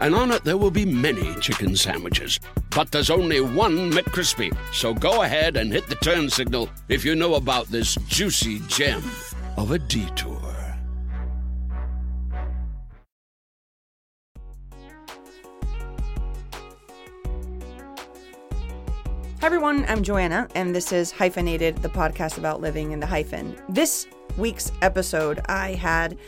and on it there will be many chicken sandwiches. But there's only one McCrispy. So go ahead and hit the turn signal if you know about this juicy gem of a detour. Hi, everyone. I'm Joanna, and this is Hyphenated, the podcast about living in the hyphen. This week's episode, I had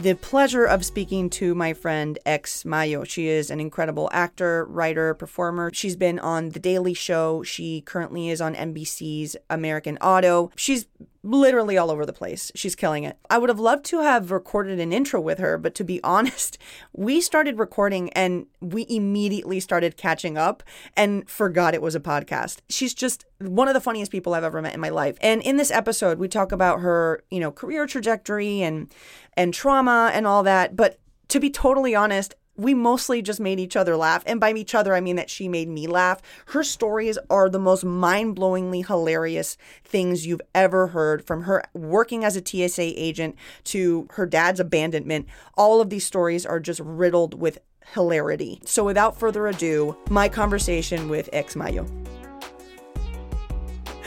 the pleasure of speaking to my friend X Mayo. She is an incredible actor, writer, performer. She's been on The Daily Show. She currently is on NBC's American Auto. She's literally all over the place. She's killing it. I would have loved to have recorded an intro with her, but to be honest, we started recording and we immediately started catching up and forgot it was a podcast. She's just one of the funniest people I've ever met in my life. And in this episode, we talk about her, you know, career trajectory and and trauma and all that, but to be totally honest, we mostly just made each other laugh. And by each other, I mean that she made me laugh. Her stories are the most mind blowingly hilarious things you've ever heard from her working as a TSA agent to her dad's abandonment. All of these stories are just riddled with hilarity. So without further ado, my conversation with X Mayo.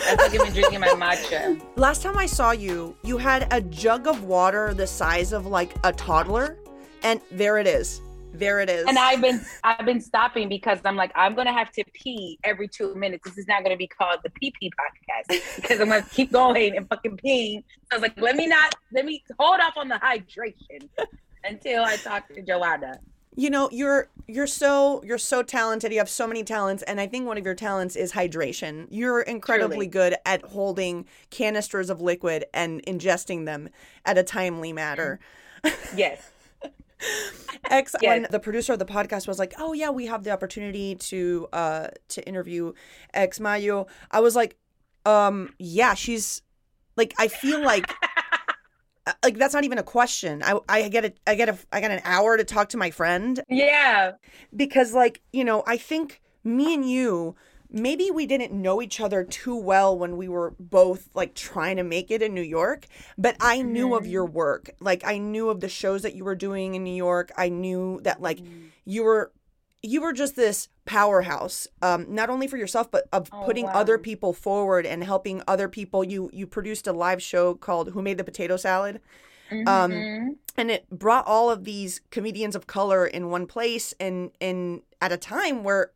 I think I've been drinking my matcha. Last time I saw you, you had a jug of water the size of like a toddler, and there it is. There it is. And I've been I've been stopping because I'm like I'm gonna have to pee every two minutes. This is not gonna be called the pee pee podcast because I'm gonna keep going and fucking peeing. So I was like, let me not let me hold off on the hydration until I talk to Joanna. you know you're you're so you're so talented you have so many talents and i think one of your talents is hydration you're incredibly Truly. good at holding canisters of liquid and ingesting them at a timely manner Yes. X Yes. when the producer of the podcast was like, "Oh yeah, we have the opportunity to uh to interview X Mayo." I was like, "Um yeah, she's like I feel like uh, like that's not even a question. I I get a I get a I got an hour to talk to my friend Yeah. because like, you know, I think me and you maybe we didn't know each other too well when we were both like trying to make it in New York, but I knew of your work. Like I knew of the shows that you were doing in New York. I knew that like you were you were just this powerhouse um not only for yourself but of Oh, putting wow. other people forward and helping other people you you produced a live show called who made the potato salad um Mhm. and it brought all of these comedians of color in one place and and at a time where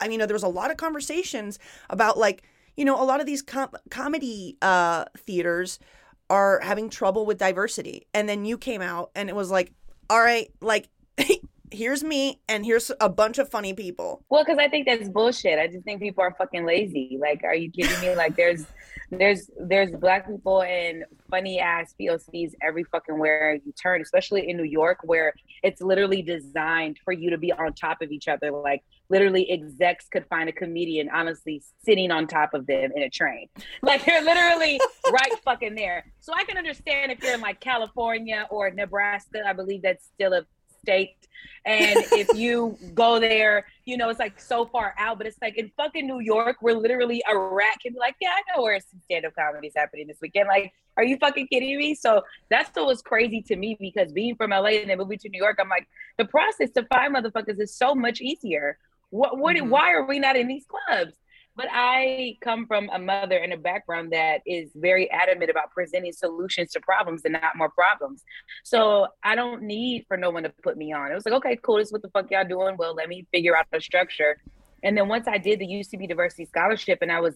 i mean you know, there was a lot of conversations about like you know a lot of these com- comedy uh theaters are having trouble with diversity. And then you came out and it was like all right like here's me and here's a bunch of funny people Well, because I think that's bullshit. I just think people are fucking lazy. Like, are you kidding me? Like, there's, there's, there's black people and funny ass POCs every fucking where you turn, especially in New York, where it's literally designed for you to be on top of each other. Like, literally, execs could find a comedian, honestly, sitting on top of them in a train. Like, they're literally right fucking there. So I can understand if you're in like California or Nebraska. I believe that's still a state. And if you go there, you know, it's like so far out, but it's like in fucking New York, where literally a rat can be like, yeah, I know where some stand up comedy is happening this weekend. Like, are you fucking kidding me? So that's what was crazy to me because being from LA and then moving to New York, I'm like, the process to find motherfuckers is so much easier. What, what, Mhm. why are we not in these clubs? But I come from a mother and a background that is very adamant about presenting solutions to problems and not more problems. So I don't need for no one to put me on. It was like, okay, cool. This is what the fuck y'all doing. Well, let me figure out the structure. And then once I did the UCB Diversity Scholarship and I was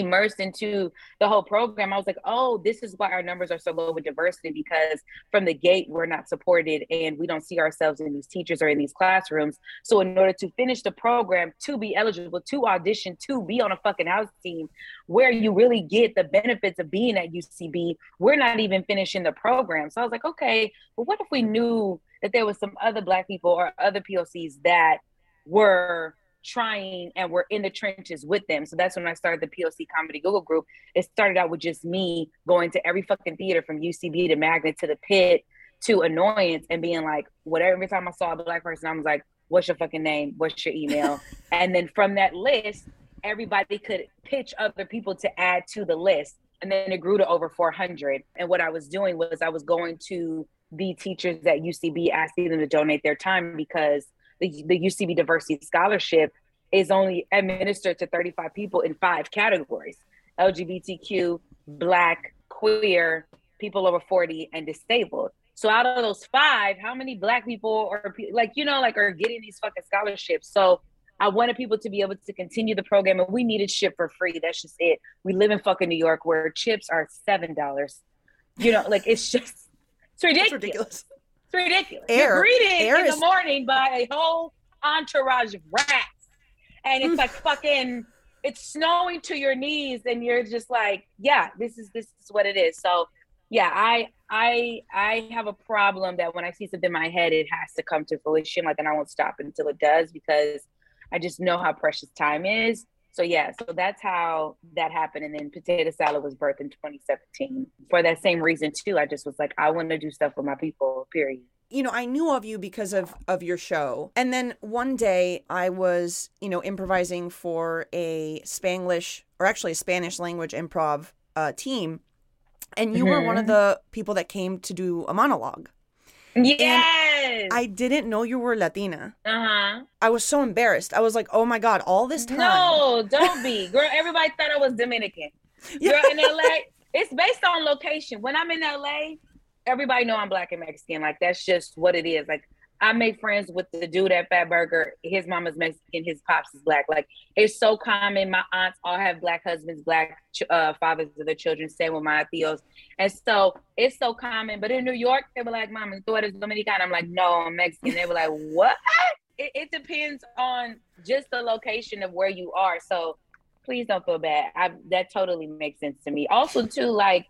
immersed into the whole program, I was like, oh, this is why our numbers are so low with diversity because from the gate, we're not supported and we don't see ourselves in these teachers or in these classrooms. So, in order to finish the program, to be eligible, to audition, to be on a fucking house team where you really get the benefits of being at UCB, we're not even finishing the program. So, I was like, okay, but what if we knew that there was some other black people or other POCs that were trying and we're in the trenches with them. So that's when I started the POC Comedy Google group. It started out with just me going to every fucking theater from UCB to Magnet to the pit to annoyance and being like, whatever. Every time I saw a black person, I was like, what's your fucking name? What's your email? and then from that list, everybody could pitch other people to add to the list. And then it grew to over 400. And what I was doing was I was going to the teachers at UCB, asking them to donate their time because the, the UCB Diversity Scholarship is only administered to 35 people in five categories LGBTQ, Black, queer, people over 40, and disabled. So out of those five, how many black people or like you know like are getting these fucking scholarships? So I wanted people to be able to continue the program, and we needed ship for free. That's just it. We live in fucking New York where chips are seven dollars. You know, like it's just it's ridiculous. It's ridiculous. Ridiculous. Air, You're greeted air in is... the morning by a whole entourage of rats, and it's mm. like fucking. It's snowing to your knees, and you're just like, yeah, this is this is what it is. So yeah, I I I have a problem that when I see something in my head, it has to come to fruition. Like, and I won't stop until it does because I just know how precious time is. So yeah, so that's how that happened. And then Potato Salad was birthed in 2017 for that same reason too. I just was like, I want to do stuff for my people. Period. You know, I knew of you because of of your show, and then one day I was, you know, improvising for a Spanglish or actually a Spanish language improv uh, team and you mm-hmm. were one of mm-hmm. the people that came to do a monologue. Yes. And I didn't know you were Latina. Uh-huh. I was so embarrassed. I was like, oh my God, all this time. No, don't be. Girl, everybody thought I was Dominican. Girl, in LA, it's based on location. When I'm in LA, everybody know I'm black and Mexican. Like that's just what it is. Like I made friends with the dude at Fatburger. His mama's Mexican, his pops is black. Like it's so common. My aunts all have black husbands, black uh, fathers of their children. Same with my tios, and so it's so common. But in New York, they were like, "Mom, tú eres Dominican." I'm like, "No, I'm Mexican." They were like, "What?" It, it depends on just the location of where you are. So please don't feel bad. I, that totally makes sense to me. Also, too, like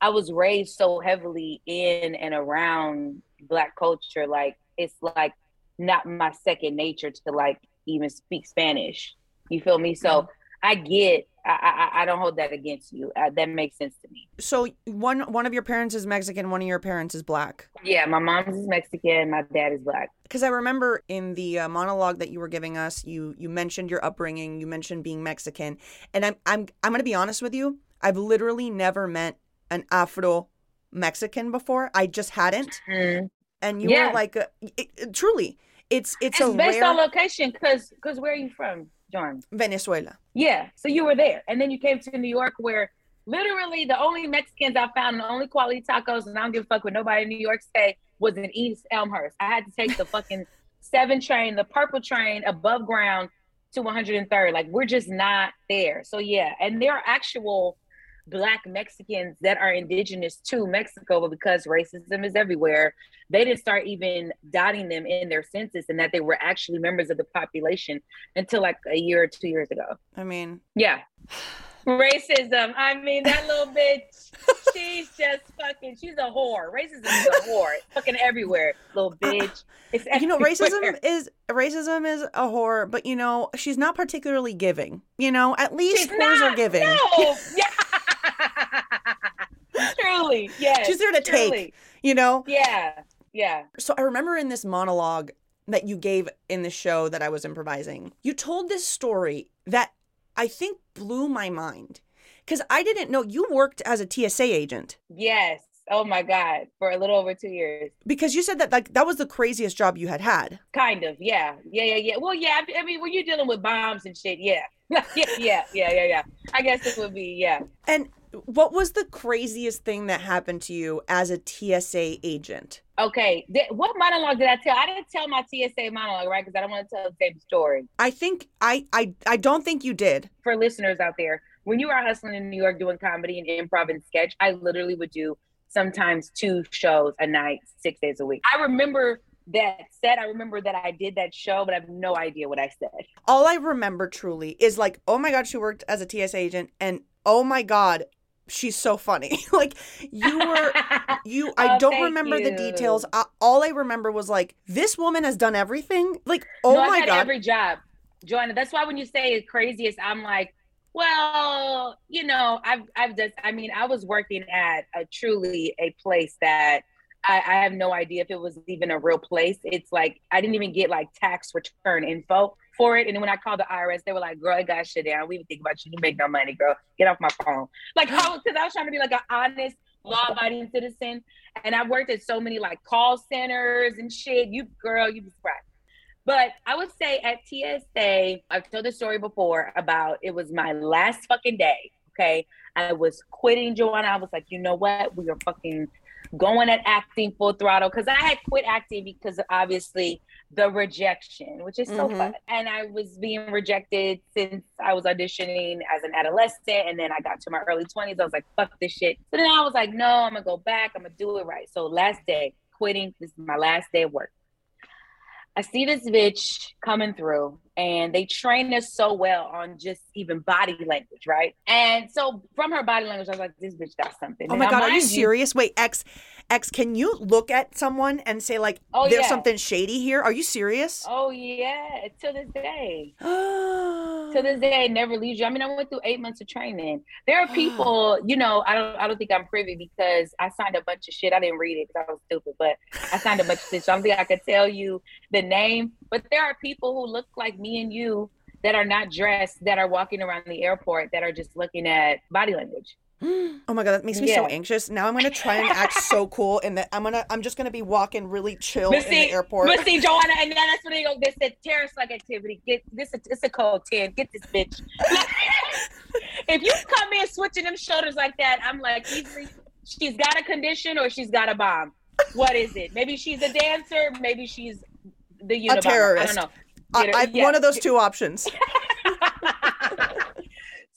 I was raised so heavily in and around black culture, like it's like not my second nature to like even speak Spanish. You feel me? So. I get. I, I, I don't hold that against you. Uh, that makes sense to me. So one one of your parents is Mexican, one of your parents is black. Yeah, my mom's is Mexican, my dad is black. Because I remember in the uh, monologue that you were giving us, you you mentioned your upbringing, you mentioned being Mexican, and I'm I'm I'm gonna be honest with you. I've literally never met an Afro Mexican before. I just hadn't. Mm-hmm and you yeah. were like, a, it, it, truly, it's it's, it's a based rare... on location. Because because where are you from, John? Venezuela. Yeah, so you were there, and then you came to New York, where literally the only Mexicans I found, the only quality tacos, and I don't give a fuck what nobody in New York say was in East Elmhurst. I had to take the fucking seven train, the purple train above ground to 103rd. Like we're just not there. So yeah, and there are actual black Mexicans that are indigenous to Mexico, but because racism is everywhere, they didn't start even dotting them in their census and that they were actually members of the population until like a year or two years ago. I mean, yeah. Racism. I mean, that little bitch, she's just fucking, she's a whore. Racism is a whore. It's fucking everywhere, little bitch. It's you know, racism is racism is a whore, but you know, she's not particularly giving. You know, at least she's whores not, are giving. No. Yeah. truly, yeah. She's there to truly. take, you know? Yeah, yeah. So I remember in this monologue that you gave in the show that I was improvising, you told this story that I think blew my mind. Because I didn't know you worked as a TSA agent. Yes. Oh my God, for a little over two years. Because you said that like that was the craziest job you had had. Kind of, yeah, yeah, yeah, yeah. Well, yeah. I mean, when you're dealing with bombs and shit, yeah, yeah, yeah, yeah, yeah, yeah. I guess it would be, yeah. And what was the craziest thing that happened to you as a TSA agent? Okay, what monologue did I tell? I didn't tell my TSA monologue, right? Because I don't want to tell the same story. I think I, I, I don't think you did. For listeners out there, when you are hustling in New York doing comedy and improv and sketch, I literally would do sometimes two shows a night, six days a week. I remember that said, I remember that I did that show, but I have no idea what I said. All I remember truly is like, oh my God, she worked as a TSA agent, and oh my God, she's so funny. like you were you I Oh, don't remember the details. I, all I remember was like this woman has done everything. Like oh no, I've my had god. every job, Joanna. That's why when you say it's craziest, I'm like, well, you know, I've I've just, I mean, I was working at a truly a place that I, I have no idea if it was even a real place. It's like I didn't even get like tax return info for it. And then when I called the IRS, they were like, "Girl, I got shit down. We even think about you. You make no money, girl. Get off my phone." Like, I was because I was trying to be like an honest, law-abiding citizen, and I've worked at so many like call centers and shit. You girl, you be surprised. But I would say at TSA, I've told the story before about it was my last fucking day. Okay. I was quitting Joanna. I was like, you know what? We are fucking going at acting full throttle. Cause I had quit acting because obviously the rejection, which is so Mhm. fun. And I was being rejected since I was auditioning as an adolescent. And then I got to my early 20s. I was like, fuck this shit. So then I was like, no, I'm gonna go back. I'm gonna do it right. So last day, quitting. This is my last day of work. I see this bitch coming through and they train us so well on just even body language, right? And so from her body language, I was like, this bitch got something. Oh my Now, god, are you serious? Wait, X X, can you look at someone and say like Oh, there's yeah. something shady here? Are you serious? Oh yeah, to this day. to this day it never leaves you. I mean, I went through eight months of training. There are people, you know, I don't I don't think I'm privy because I signed a bunch of shit. I didn't read it because I was stupid, but I signed a bunch of shit. So I don't think I could tell you the name. But there are people who look like me and you that are not dressed, that are walking around the airport that are just looking at body language. Oh my god, that makes me so anxious. Now I'm gonna try and act so cool, and that I'm gonna I'm just gonna be walking really chill But in see, the airport. but see, Joanna, and then that's when they go. They said terrorist like activity. Get this. It's a code ten. Get this bitch. if you come in switching them shoulders like that, I'm like, she's got a condition or she's got a bomb. What is it? Maybe she's a dancer. Maybe she's the Unabomber. terrorist. I don't know. I, yeah. one of those two options.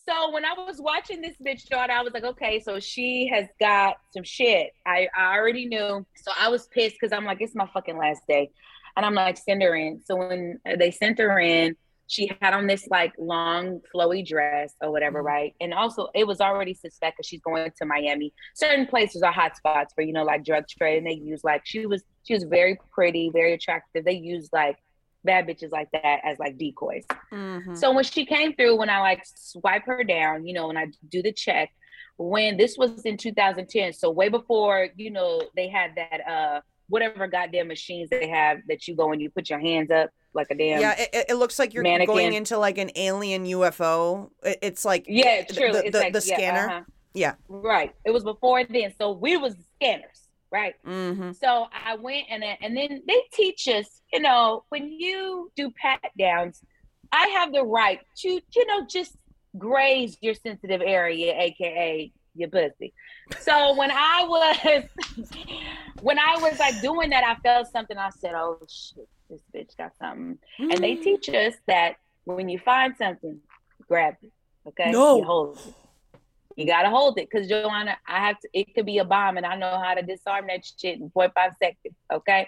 so when I was watching this bitch Joanna, I was like, okay, so she has got some shit. I, I already knew. So I was pissed because I'm like, it's my fucking last day. And I'm like, send her in. So when they sent her in, she had on this like long flowy dress or whatever, right? And also it was already suspect because she's going to Miami. Certain places are hot spots for, you know, like drug trade. And they use like she was she was very pretty, very attractive. They use like bad bitches like that as like decoys. Mhm. So when she came through, when I like swipe her down, you know, when I do the check, when this was in 2010, so way before, you know, they had that uh whatever goddamn machines they have that you go and you put your hands up like a damn Yeah, it, it- looks like you're going into like an alien UFO. It's like Yeah, the- true. The, the, like the yeah, scanner. uh-huh. Yeah. Right. It was before then. So we was scanners, right? Mm-hmm. So I went and and then they teach us, you know, when you do pat downs, I have the right to, you know, just graze your sensitive area, aka your pussy. So when I was when I was like doing that, I felt something. I said, "Oh shit, this bitch got something." And they Mm. teach us that when you find something, grab it. Okay, No. you hold it. You gotta hold it, cause Joanna, I have to. It could be a bomb, and I know how to disarm that shit in 0.5 seconds. Okay.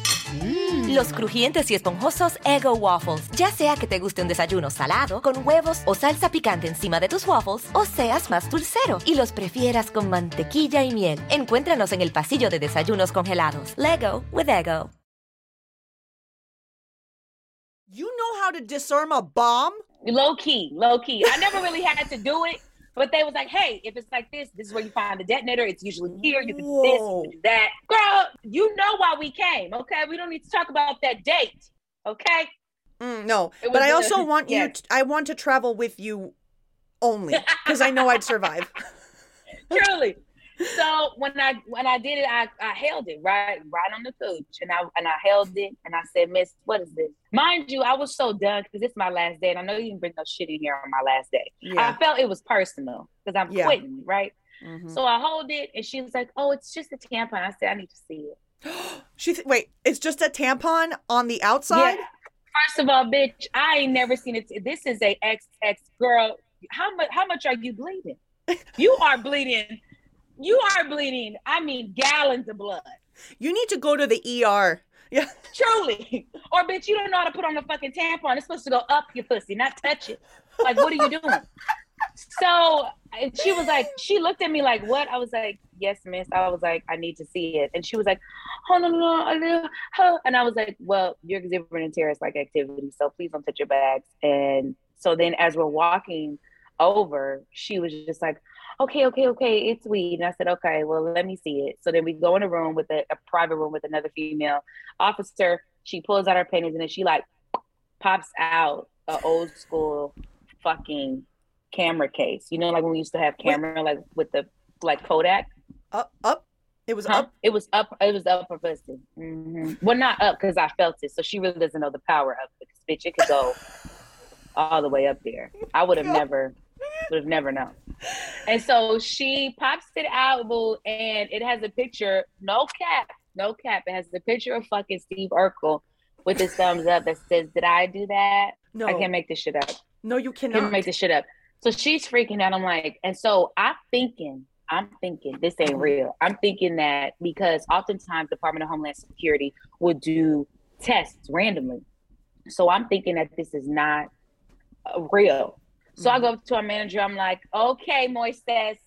Los crujientes y esponjosos Ego Waffles. Ya sea que te guste un desayuno salado, con huevos o salsa picante encima de tus waffles, o seas más dulcero y los prefieras con mantequilla y miel. Encuéntranos en el pasillo de desayunos congelados. Lego with Ego. You know how to disarm a bomb? Low key, low key. I never really had to do it, but they was like, "Hey, if it's like this, this is where you find the detonator. It's usually here. You can do this, you can do that." Girl, you know why we came, okay? We don't need to talk about that date, okay? Mm, no, but I a- also want you. I want to travel with you only because I know I'd survive. Truly. So when I when I did it, I, I held it right right on the couch, and I and I held it, and I said, "Miss, what is this?" Mind you, I was so done because it's my last day, and I know you didn't bring no shit in here on my last day. Yeah. I felt it was personal because I'm Yeah. quitting, right? Mhm. So I hold it, and she was like, "Oh, it's just a tampon." I said, "I need to see it." She th- wait, it's just a tampon on the outside. Yeah. First of all, bitch, I ain't never seen it. This is a XX girl. How much? How much are you bleeding? You are bleeding. You are bleeding. I mean, gallons of blood. You need to go to the ER. Yeah. Truly. Or bitch, you don't know how to put on a fucking tampon. It's supposed to go up your pussy, not touch it. Like, what are you doing? So and she was like, she looked at me like, what? I was like, yes, miss. I was like, I need to see it. And she was like, oh no, no, no, no. And I was like, well, you're exhibiting terrorist like activity, so please don't touch your bags. And so then as we're walking over, she was just like, okay, okay, okay, it's weed. And I said, okay, well, let me see it. So then we go in a room with a, a private room with another female officer. She pulls out her panties and then she like pops out a old school fucking camera case. You know, like when we used to have camera, like with the like Kodak. Up, up. It was Huh? up. It was up. It was up her pussy. hmm Well, not up because I felt it. So she really doesn't know the power of it. Bitch, it could go all the way up there. I would have never, would have never known. And so she pops it out, boo, and it has a picture. No cap, no cap. It has the picture of fucking Steve Urkel with his thumbs up that says, "Did I do that? No, I can't make this shit up." no, you Can't cannot. make this shit up. So she's freaking out. I'm like, and so I'm thinking, I'm thinking this ain't mm-hmm. real. I'm thinking that because oftentimes Department of Homeland Security would do tests randomly. So I'm thinking that this is not real. So I go up to our manager. I'm like, okay, Moises,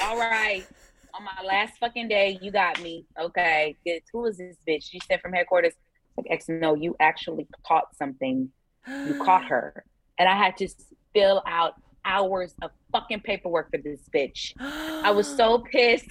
all right. On my last fucking day, you got me. Okay, good. Who is this bitch? She said from headquarters. Like, X, no, you actually caught something you caught her. And I had to fill out hours of fucking paperwork for this bitch. I was so pissed.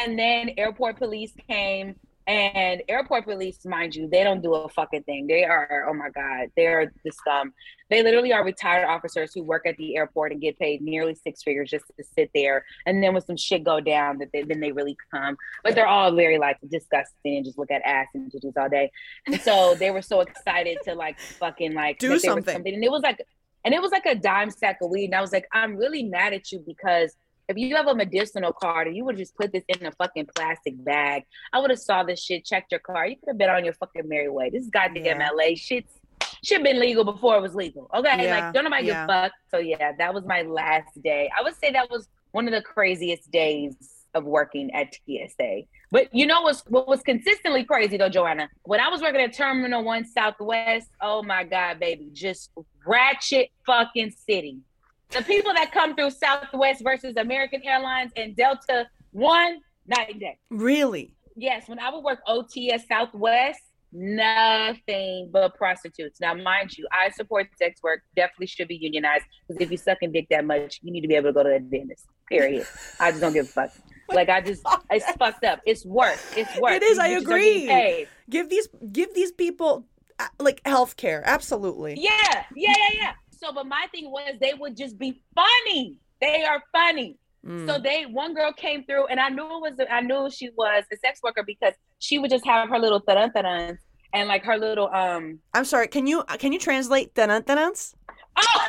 And then airport police came and airport police, mind you, they don't do a fucking thing. They are, oh my God, they are the scum. They literally are retired officers who work at the airport and get paid nearly six figures just to sit there. And then when some shit go down, that they, then they really come. But they're all very like disgusting and just look at ass and titties all day. And so they were so excited to like fucking like Do was something. And it was like, and it was like a dime sack of weed. And I was like, I'm really mad at you because if you have a medicinal card and you would just put this in a fucking plastic bag, I would have saw this shit, checked your car. You could have been on your fucking merry way. This is goddamn Yeah. LA. Shit's should been legal before it was legal. Okay. Yeah, Like don't nobody yeah. give a fuck. So yeah, that was my last day. I would say that was one of the craziest days of working at TSA. But you know what's what was consistently crazy though, Joanna? When I was working at Terminal One Southwest, oh my God, baby, just ratchet fucking city. The people that come through Southwest versus American Airlines and Delta One, night and day. really? Yes, when I would work OT at Southwest, nothing but prostitutes. Now, mind you, I support sex work. Definitely should be unionized because if you sucking dick that much, you need to be able to go to a dentist. Period. I just don't give a fuck. Like I just, it's fucked up. It's work. It's work. It is, These I agree. Give these give these people uh, like health care. Absolutely. Yeah, yeah, yeah, yeah. So, but my thing was they would just be funny. They are funny. Mm. So they one girl came through and I knew it was I knew she was a sex worker because she would just have her little thun thun and like her little um I'm sorry. Can you can you translate dun dun oh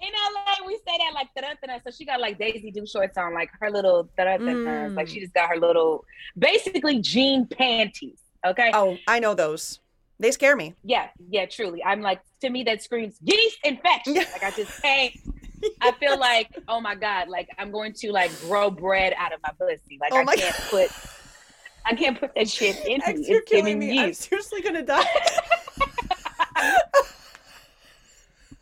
in LA we say that like thun thun so she got like Daisy do shorts on like her little thun Mm. like she just got her little basically jean panties okay Oh, I know those. They scare me. yeah yeah truly I'm like to me that screams yeast infection like I just can't I feel like, oh my God, like I'm going to like grow bread out of my pussy. Like Oh I can't put I can't put that shit in X, me. you're It's killing giving me. I'm seriously gonna die.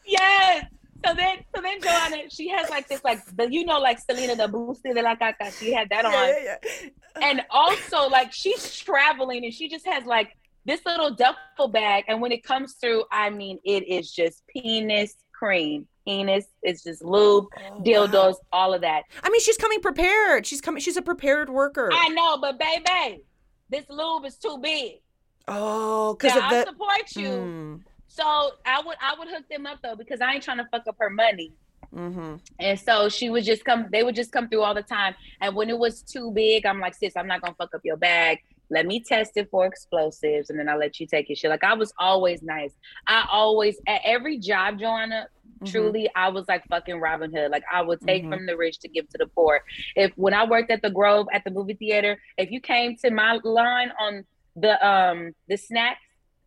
Yes. So then so then Joanna, she has like this like the you know like Selena the Booster de la Caca. She had that on. yeah, yeah, yeah. And also like she's traveling and she just has like this little duffel bag. And when it comes through, I mean it is just penis cream. Penis, it's just lube, Oh, dildos, all of that. I mean, she's coming prepared. She's coming. She's a prepared worker. I know, but baby, this lube is too big. oh, because I the. support you. Mm. So I would I would hook them up though because I ain't trying to fuck up her money. Mm-hmm. And so she would just come, they would just come through all the time. And when it was too big, I'm like, sis, I'm not gonna fuck up your bag. Let me test it for explosives and then I'll let you take your shit. Like I was always nice. I always at every job, Joanna, Mm-hmm. truly I was like fucking Robin Hood. Like I would take Mhm. from the rich to give to the poor. If when I worked at the Grove at the movie theater, if you came to my line on the um the snacks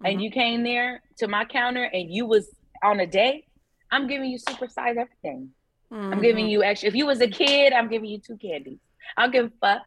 and Mhm. you came there to my counter and you was on a day, I'm giving you supersize everything. Mm-hmm. I'm giving you extra. If you was a kid, I'm giving you two candies. I'll give a fuck.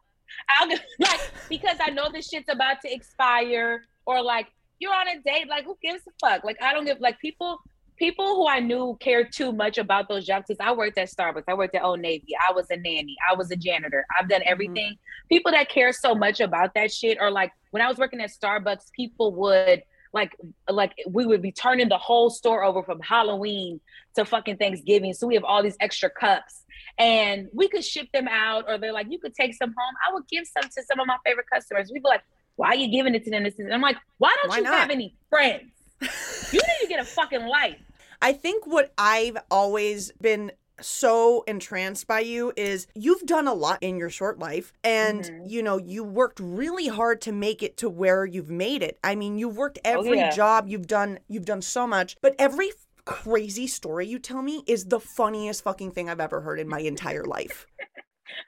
I'll give like because I know this shit's about to expire or like you're on a date. Like who gives a fuck? Like I don't give like people people who I knew cared too much about those jobs. Because I worked at Starbucks, I worked at Old Navy, I was a nanny, I was a janitor. I've done mm-hmm. everything. People that care so much about that shit, or like when I was working at Starbucks, people would like like we would be turning the whole store over from Halloween to fucking Thanksgiving. So we have all these extra cups and we could ship them out or they're like, you could take some home. I would give some to some of my favorite customers. People are like, why are you giving it to them? This is, I'm like, why don't Why you not? have any friends? you need to get a fucking life. I think what I've always been so entranced by you is you've done a lot in your short life and Mhm. you know you worked really hard to make it to where you've made it. I mean, you've worked every yeah. job, you've done you've done so much, but every crazy story you tell me is the funniest fucking thing I've ever heard in my entire life.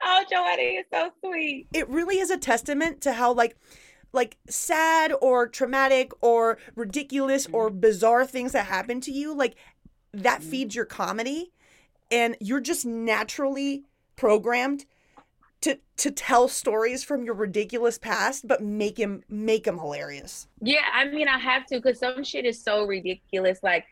Oh, Joanna, you're so sweet. It really is a testament to how like like sad or traumatic or ridiculous or bizarre things that happen to you like that feeds your comedy and you're just naturally programmed to to tell stories from your ridiculous past but make him make him hilarious Yeah, I mean, I have to because some shit is so ridiculous. Like,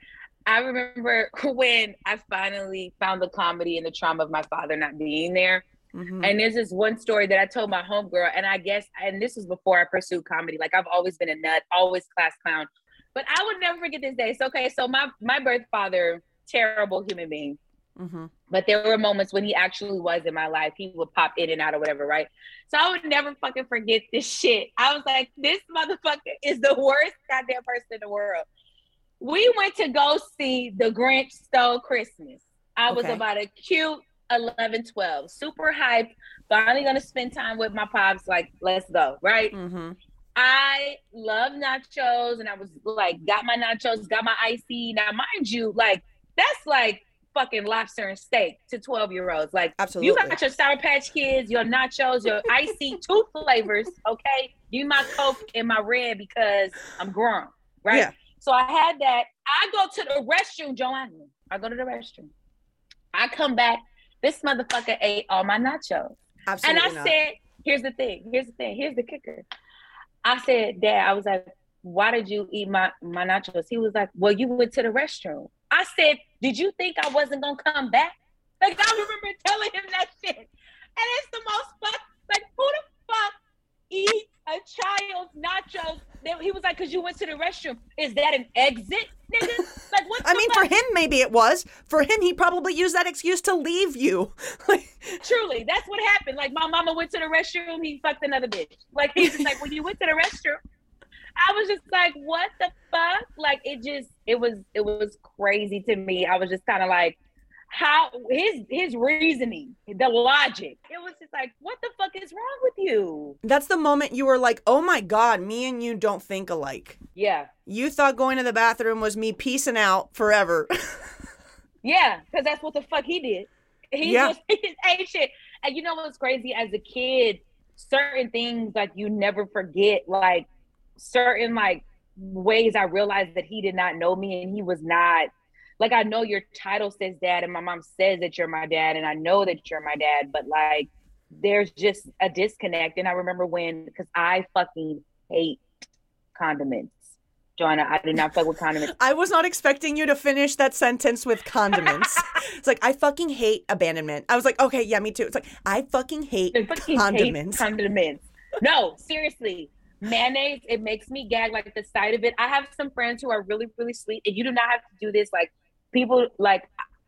I remember when I finally found the comedy in the trauma of my father not being there. Mhm. And there's this one story that I told my homegirl, and I guess, and this was before I pursued comedy. Like I've always been a nut, always class clown. But I would never forget this day. So okay, so my my birth father, terrible human being. Mhm. But there were moments when he actually was in my life. He would pop in and out or whatever, right? So I would never fucking forget this shit. I was like, this motherfucker is the worst goddamn person in the world. We went to go see The Grinch Stole Christmas. I was Okay. about a cute 11, 12, super hyped. Finally gonna spend time with my pops. Like, let's go, right? Mm-hmm. I love nachos, and I was like, got my nachos, got my icy. Now, mind you, like that's like fucking lobster and steak to twelve year olds. Like, Absolutely. you got your Sour Patch Kids, your nachos, your icy, two flavors. Okay, you my Coke and my red because I'm grown, right? Yeah. So I had that. I go to the restroom, Joanna. I go to the restroom. I come back. This motherfucker ate all my nachos. Absolutely And I not. said, here's the thing, here's the thing, here's the kicker. I said, Dad, I was like, why did you eat my, my nachos? He was like, Well, you went to the restroom. I said, Did you think I wasn't gonna come back? Like I remember telling him that shit. And it's the most fuck like who the fuck eats a child's nachos? Then He was like, Cause you went to the restroom. Is that an exit, nigga? Like what I mean, fuck? for him, maybe it was. For him, he probably used that excuse to leave you. Truly, that's what happened. Like my mama went to the restroom, he fucked another bitch. Like he's just like, when you went to the restroom, I was just like, what the fuck? Like it just, it was, it was crazy to me. I was just kind of like, how his his reasoning, the logic. It was just like, what the fuck is wrong with you? that's the moment you were like, oh my God, me and you don't think alike. Yeah, You thought going to the bathroom was me peacing out forever. yeah, because that's what the fuck he did. He Yeah. he just shit. And you know what's crazy? As a kid, certain things like you never forget, like certain like ways I realized that he did not know me and he was not like I know your title says dad and my mom says that you're my dad and I know that you're my dad, but like there's just a disconnect. And I remember when because I fucking hate condiments. Joanna, I do not fuck with condiments. I was not expecting you to finish that sentence with condiments. it's like, I fucking hate abandonment. I was like, okay, yeah, me too. It's like, I fucking hate I fucking condiments. hate condiments. No, seriously. Mayonnaise, it makes me gag like the sight of it. I have some friends who are really, really sweet, and you do not have to do this. Like people like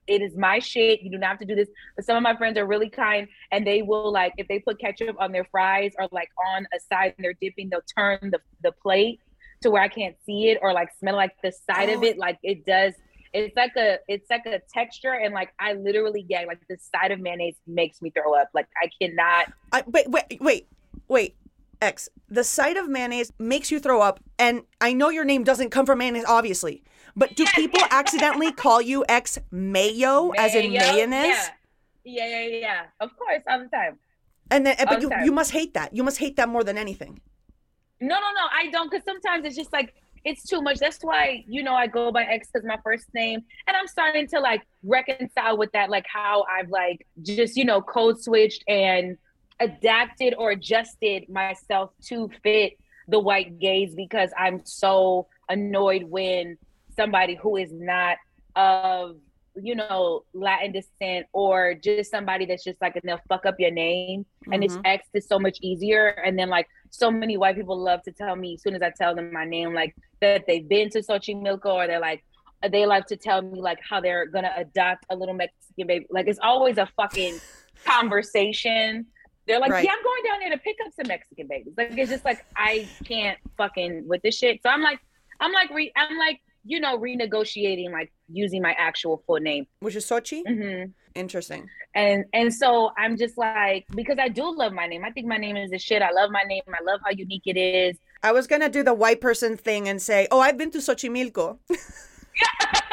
it is my shit. You do not have to do this. But some of my friends are really kind and they will like if they put ketchup on their fries or like on a side and they're dipping, they'll turn the, the plate to where I can't see it or like smell like the side of Oh. it. Like it does. It's like a it's like a texture and like I literally gag. Like the side of mayonnaise makes me throw up. Like I cannot. I, wait, wait, wait, wait. X, the sight of mayonnaise makes you throw up, and I know your name doesn't come from mayonnaise, obviously. But do people accidentally call you X mayo, as in mayonnaise? Yeah. yeah, yeah, yeah. Of course, all the time. And then, eh, but you, Okay. you must hate that. You must hate that more than anything. No, no, no. I don't because sometimes it's just like it's too much. That's why you know I go by X because my first name, and I'm starting to like reconcile with that, like how I've like just you know code switched and adapted or adjusted myself to fit the white gaze because I'm so annoyed when somebody who is not of you know Latin descent or just somebody that's just like and they'll fuck up your name and it's mm-hmm. X is so much easier. And then like so many white people love to tell me as soon as I tell them my name, like that they've been to Xochimilco or they're like they like to tell me like how they're gonna adopt a little Mexican baby. Like it's always a fucking conversation. They're like, Right. yeah, I'm going down there to pick up some Mexican babies. Like it's just like I can't fucking with this shit. So I'm like, I'm like, re- I'm like, you know, renegotiating like using my actual full name. Which is Sochi? hmm Interesting. and and so I'm just like because I do love my name. I think my name is the shit. I love my name. I love how unique it is. I was gonna do the white person thing and say, "Oh, I've been to Xochimilco."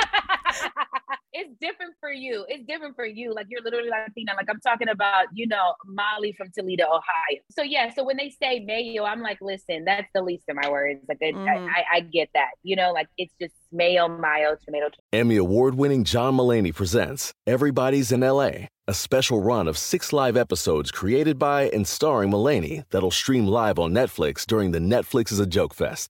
it's different for you. It's different for you. Like you're literally Latina. Like I'm talking about, you know, Molly from Toledo, Ohio. So yeah. So when they say mayo, I'm like, listen, that's the least of my worries. Like I, Mhm. I, I get that. You know, like it's just mayo, mayo, tomato. Emmy award winning John Mulaney presents Everybody's in LA, a special run of six live episodes created by and starring Mulaney that'll stream live on Netflix during the Netflix is a Joke Fest.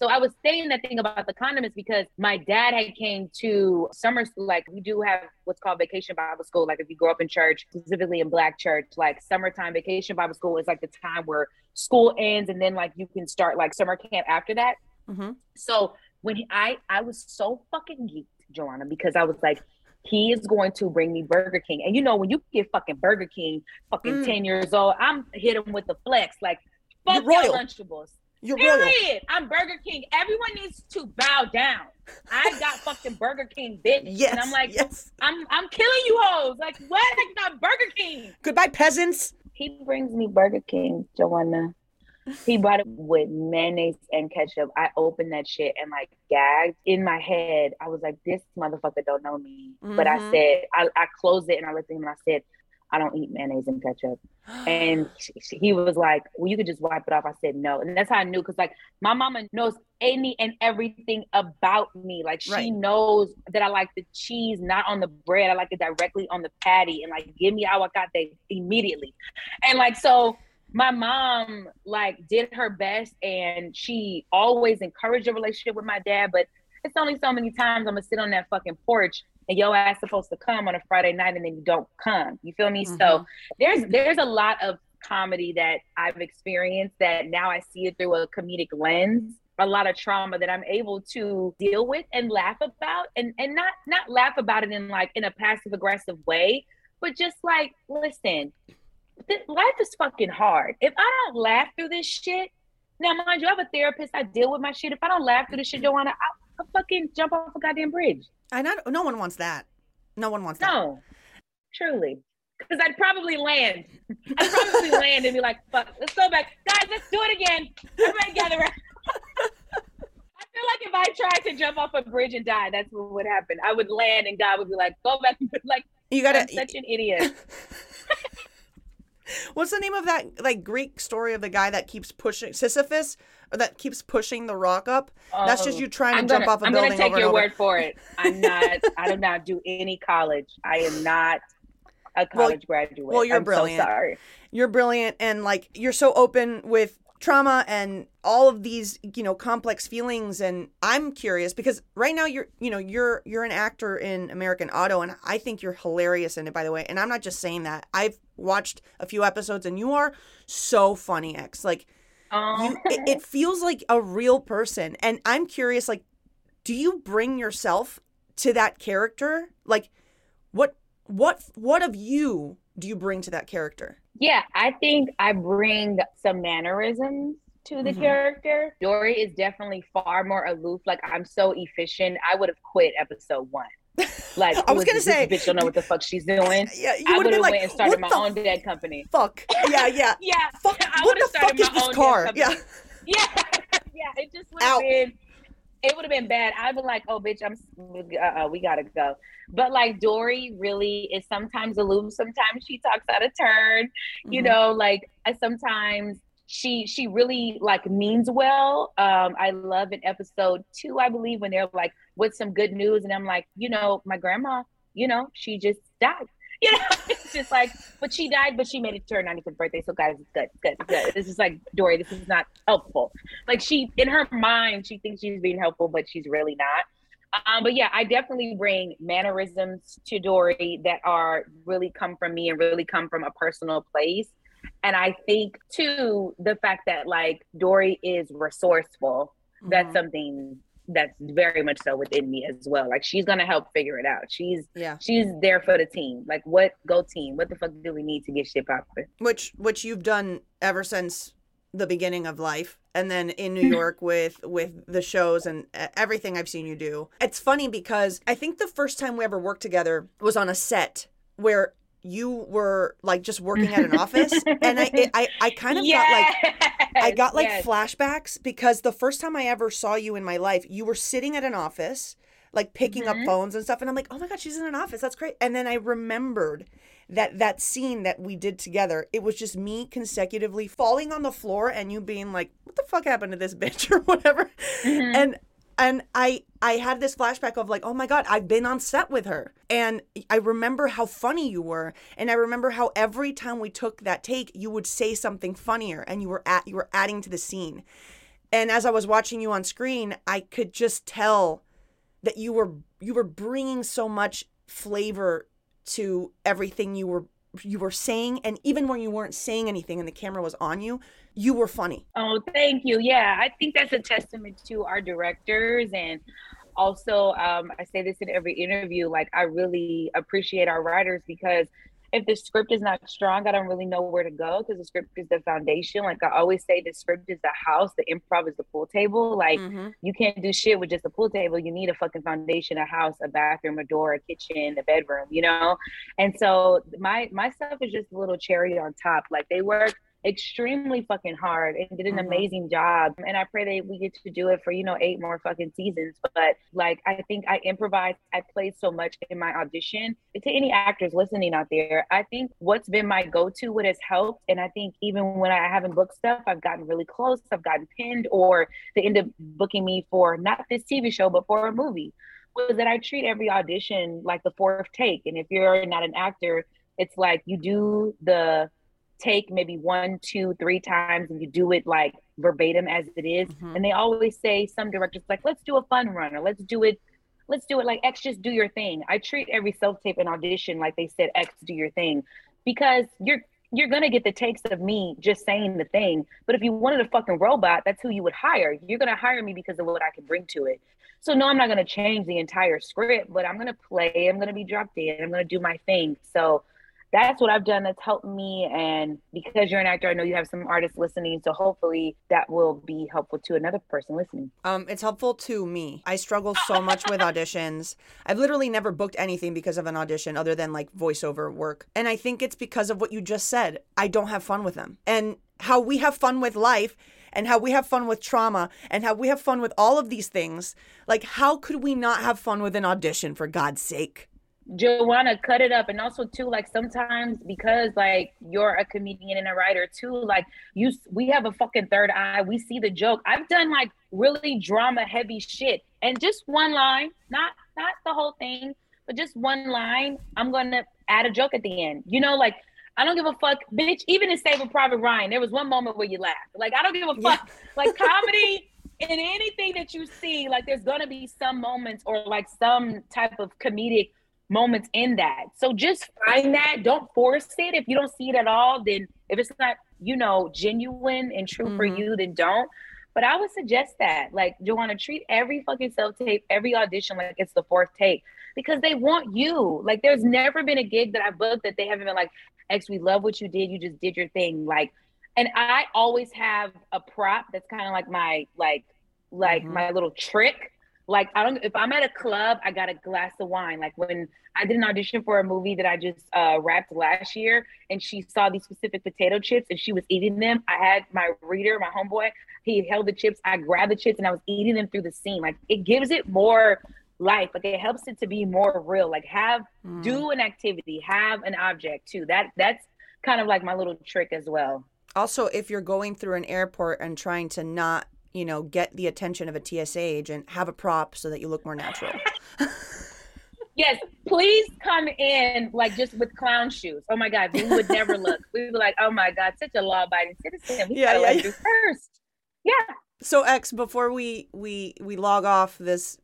So I was saying that thing about the condiments because my dad had came to summer school. Like we do have what's called vacation Bible school. Like if you grow up in church, specifically in Black church, like summertime vacation Bible school is like the time where school ends and then like you can start like summer camp after that. Mhm. So when he, I I was so fucking geeked, Joanna, because I was like, he is going to bring me Burger King, and you know when you get fucking Burger King, fucking Mm. ten years old, I'm hitting with the flex, like fuck your. Lunchables. You're royal. Period. I'm Burger King. Everyone needs to bow down. I got fucking Burger King, bitch. Yes. And I'm like, yes. I'm I'm killing you hoes. Like, what? I got Burger King. Goodbye, peasants. He brings me Burger King, Joanna. He brought it with mayonnaise and ketchup. I opened that shit and like gagged in my head. I was like, this motherfucker don't know me. But I Mhm. said, I, I closed it and I looked at him and I said, I don't eat mayonnaise and ketchup. And sh- sh- he was like, well, you could just wipe it off. I said, no. And that's how I knew. Cause like my mama knows any and everything about me. Like she Right. knows that I like the cheese, not on the bread. I like it directly on the patty and like give me aguacate immediately. And like, so my mom like did her best and she always encouraged a relationship with my dad, but it's only so many times I'm gonna sit on that fucking porch and your ass supposed to come on a Friday night and then you don't come. You feel me? So Mhm. there's there's a lot of comedy that I've experienced that now I see it through a comedic lens. A lot of trauma that I'm able to deal with and laugh about and and not not laugh about it in like in a passive aggressive way, but just like listen, th- life is fucking hard. If I don't laugh through this shit, now mind you, I have a therapist. I deal with my shit. If I don't laugh through this shit, Joanna, I'll, I'll fucking jump off a goddamn bridge. I not. No one wants that. No one wants that. No, truly. Because I'd probably land. I'd probably land and be like, fuck, let's go back. Guys, let's do it again. Everybody gather around. I feel like if I tried to jump off a bridge and die, that's what would happen. I would land and God would be like, go back. Like, You gotta. I'm such an idiot. What's the name of that like Greek story of the guy that keeps pushing Sisyphus, or that keeps pushing the rock up? That's just Um, you trying to I'm jump gonna, off a I'm building gonna take your word for it. I'm not. I do not do any college. I am not a Well- college graduate. well, you're I'm brilliant. So sorry. You're brilliant, and like you're so open with trauma and all of these you know complex feelings and i'm curious because right now you're you know you're you're an actor in american auto and i think you're hilarious in it by the way and i'm not just saying that i've watched a few episodes and you are so funny x like Oh. You, it, it feels like a real person, and I'm curious. Like, do you bring yourself to that character? Like, what what what of you do you bring to that character? Yeah, I think I bring some mannerisms to the Mhm. character. Dory is definitely far more aloof. Like I'm so efficient. I would have quit episode one. Like I was gonna say- bitch don't know what the fuck she's doing. Yeah, you I would have been like, and started my own dead company. fuck? Yeah, yeah. Yeah, Fuck. I what the fuck is my this car? Yeah. Yeah, yeah. It just would have been. It would have been bad. I'd be like, "Oh, bitch, I'm. Uh, uh, we gotta go." But like Dory really is sometimes aloof. Sometimes she talks out of turn. You Mhm. know, like I sometimes she she really like means well. Um, I love in episode two, I believe, when they're like, "What's some good news?" And I'm like, you know, my grandma, you know, she just died. You know, it's just like, but she died, but she made it to her 95th birthday. So guys, it's good, good, good. This is like Dory. This is not helpful. Like she, in her mind, she thinks she's being helpful, but she's really not. Um, but yeah, I definitely bring mannerisms to Dory that are really come from me and really come from a personal place. And I think too the fact that like Dory is resourceful. That's Mhm. something that's very much so within me as well. Like she's gonna help figure it out. She's Yeah. she's there for the team. Like what go team? What the fuck do we need to get shit popping? which which you've done ever since the beginning of life and then in New York with with the shows and everything I've seen you do. It's funny because I think the first time we ever worked together was on a set where you were like just working at an office and I it, I I kind of got like I got like yes. flashbacks because the first time I ever saw you in my life, you were sitting at an office, like picking up Mhm. phones and stuff, and I'm like, oh my god, she's in an office. That's great. And then I remembered that that scene that we did together. It was just me consecutively falling on the floor and you being like, what the fuck happened to this bitch or whatever. Mhm. And and I I had this flashback of like, oh my god, I've been on set with her, and I remember how funny you were, and I remember how every time we took that take, you would say something funnier, and you were at you were adding to the scene, and as I was watching you on screen, I could just tell that you were you were bringing so much flavor to everything you were you were saying, and even when you weren't saying anything and the camera was on you, you were funny. Oh, thank you. Yeah, I think that's a testament to our directors and also um, I say this in every interview, like I really appreciate our writers because if the script is not strong, I don't really know where to go because the script is the foundation. Like I always say, the script is the house, the improv is the pool table. Like Mhm. you can't do shit with just a pool table. You need a fucking foundation, a house, a bathroom, a door, a kitchen, a bedroom, you know? And so my my stuff is just a little cherry on top. Like they work extremely fucking hard and did an Mhm. amazing job. And I pray that we get to do it for, you know, eight more fucking seasons. But like I think I improvised, I played so much in my audition. To any actors listening out there, I think what's been my go-to, what has helped, and I think even when I haven't booked stuff, I've gotten really close, I've gotten pinned, or they end up booking me for not this TV show, but for a movie. Was that I treat every audition like the fourth take. And if you're not an actor, it's like you do the take maybe one, two, three times, and you do it like verbatim as it is. Mhm. And they always say some directors like, let's do a fun run or let's do it, let's do it like X, just do your thing. I treat every self tape and audition like they said X, do your thing, because you're you're gonna get the takes of me just saying the thing. But if you wanted a fucking robot, that's who you would hire. You're gonna hire me because of what I can bring to it. So no, I'm not gonna change the entire script, but I'm gonna play. I'm gonna be dropped in. I'm gonna do my thing. So that's what I've done that's helped me. And because you're an actor, I know you have some artists listening. So hopefully that will be helpful to another person listening. Um, it's helpful to me. I struggle so much with auditions. I've literally never booked anything because of an audition other than like voiceover work. And I think it's because of what you just said. I don't have fun with them. And how we have fun with life and how we have fun with trauma and how we have fun with all of these things. Like, how could we not have fun with an audition for God's sake? Joanna, cut it up. And also too, like sometimes because like you're a comedian and a writer too, like you we have a fucking third eye. We see the joke. I've done like really drama heavy shit. And just one line, not not the whole thing, but just one line, I'm gonna add a joke at the end. You know, like I don't give a fuck, bitch. Even in Saving Private Ryan, there was one moment where you laughed. Like I don't give a Yeah. fuck. Like comedy in anything that you see, like there's gonna be some moments or like some type of comedic moments in that. So just find that. Don't force it. If you don't see it at all, then if it's not you know, genuine and true for Mhm. you, then don't. But I would suggest that, like, Joanna, treat every fucking self tape, every audition like it's the fourth take because they want you. Like, there's never been a gig that I booked that they haven't been like, X, we love what you did. You just did your thing. Like, and I always have a prop that's kind of like my, like, like Mhm. my little trick. Like, I don't, if I'm at a club, I got a glass of wine. Like, when I did an audition for a movie that I just uh, wrapped last year, and she saw these specific potato chips and she was eating them. I had my reader, my homeboy, he held the chips. I grabbed the chips and I was eating them through the scene. Like it gives it more life. Like it helps it to be more real. Like have Mm. do an activity, have an object too. That that's kind of like my little trick as well. Also, if you're going through an airport and trying to not, you know, get the attention of a TSA agent, have a prop so that you look more natural. Yes, please come in like just with clown shoes. Oh my God, we would never look. We would be like, oh my God, such a law-abiding citizen. We Yeah, gotta yeah, yeah. you first. Yeah. So X, before we we we log off this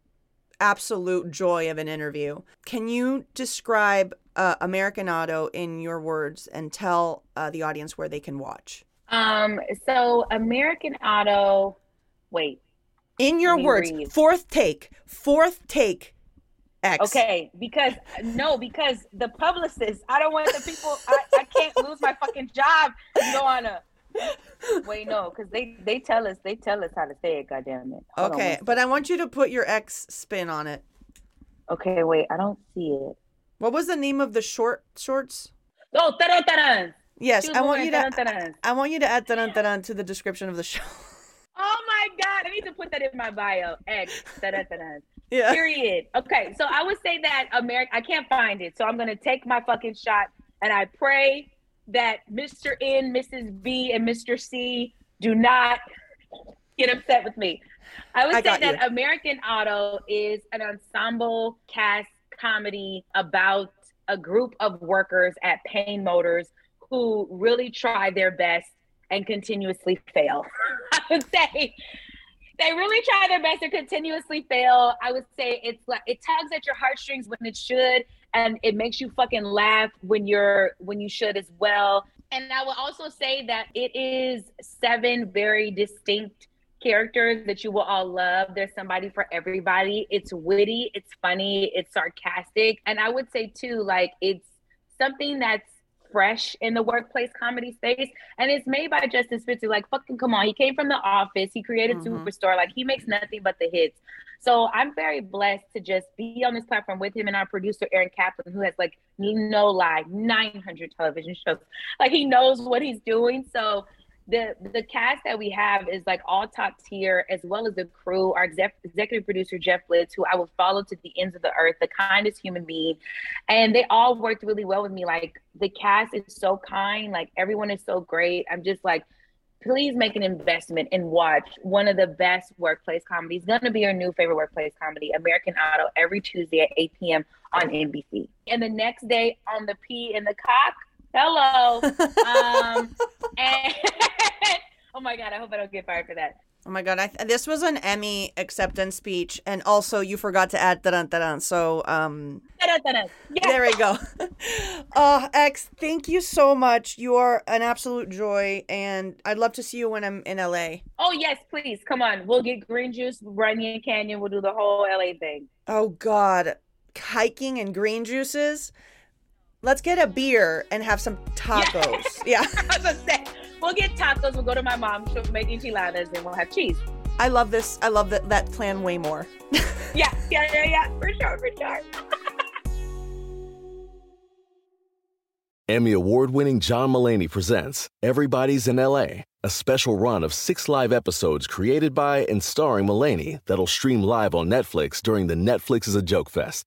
absolute joy of an interview, can you describe uh, American Auto in your words and tell uh, the audience where they can watch? Um. So American Auto. Wait. In your words, read. fourth take, fourth take. X. Okay, because no, because the publicist, I don't want the people. I, I can't lose my fucking job and go on a. Wait, no, because they they tell us they tell us how to say it. Goddamn it. Hold Okay, but I want you to put your X spin on it. okay, wait, I don't see it. What was the name of the short shorts? Oh, ta-da, ta-da. Yes, I want you to. ta-da. I want you to add dun dun to the description of the show. Oh my god, I need to put that in my bio. X. yeah. Period. Okay, so I would say that America. I can't find it, so I'm gonna take my fucking shot, and I pray that Mr. N, Mrs. B, and Mr. C do not get upset with me. I would I say that you. American Auto is an ensemble cast comedy about a group of workers at Payne Motors who really try their best and continuously fail. Would say they really try their best to continuously fail. I would say it's like it tugs at your heartstrings when it should, and it makes you fucking laugh when you're when you should as well. And I will also say that it is seven very distinct characters that you will all love. There's somebody for everybody. It's witty, it's funny, it's sarcastic, and I would say too, like it's something that's fresh in the workplace comedy space and it's made by Justin Spitzer. Like, fucking come on. He came from the office. He created Mhm. Superstore. Like, he makes nothing but the hits. So I'm very blessed to just be on this platform with him and our producer, Aaron Kaplan, who has, like, no lie, 900 television shows. Like, he knows what he's doing. So the the cast that we have is like all top tier, as well as the crew. Our exec- executive producer Jeff Blitz, who I will follow to the ends of the earth, the kindest human being, and they all worked really well with me. Like the cast is so kind, like everyone is so great. I'm just like, please make an investment and watch one of the best workplace comedies. Gonna be your new favorite workplace comedy, American Auto, every Tuesday at 8 p.m. on NBC. And the next day on the P and the cock. Hello. um, and oh my god, I hope I don't get fired for that. Oh my god, I th- this was an Emmy acceptance speech, and also you forgot to add dun dun So um. Yeah. there we go. uh, X, thank you so much. You are an absolute joy, and I'd love to see you when I'm in LA. Oh yes, please come on. We'll get green juice, Runyon Canyon. We'll do the whole LA thing. Oh God, hiking and green juices. Let's get a beer and have some tacos. Yeah, I was gonna say, we'll get tacos. We'll go to my mom. She'll make enchiladas, and we'll have cheese. I love this. I love that that plan way more. Yeah, yeah, yeah, yeah. For sure, for sure. Emmy award winning John Mulaney presents Everybody's in LA, a special run of six live episodes created by and starring Mulaney that'll stream live on Netflix during the Netflix is a Joke Fest.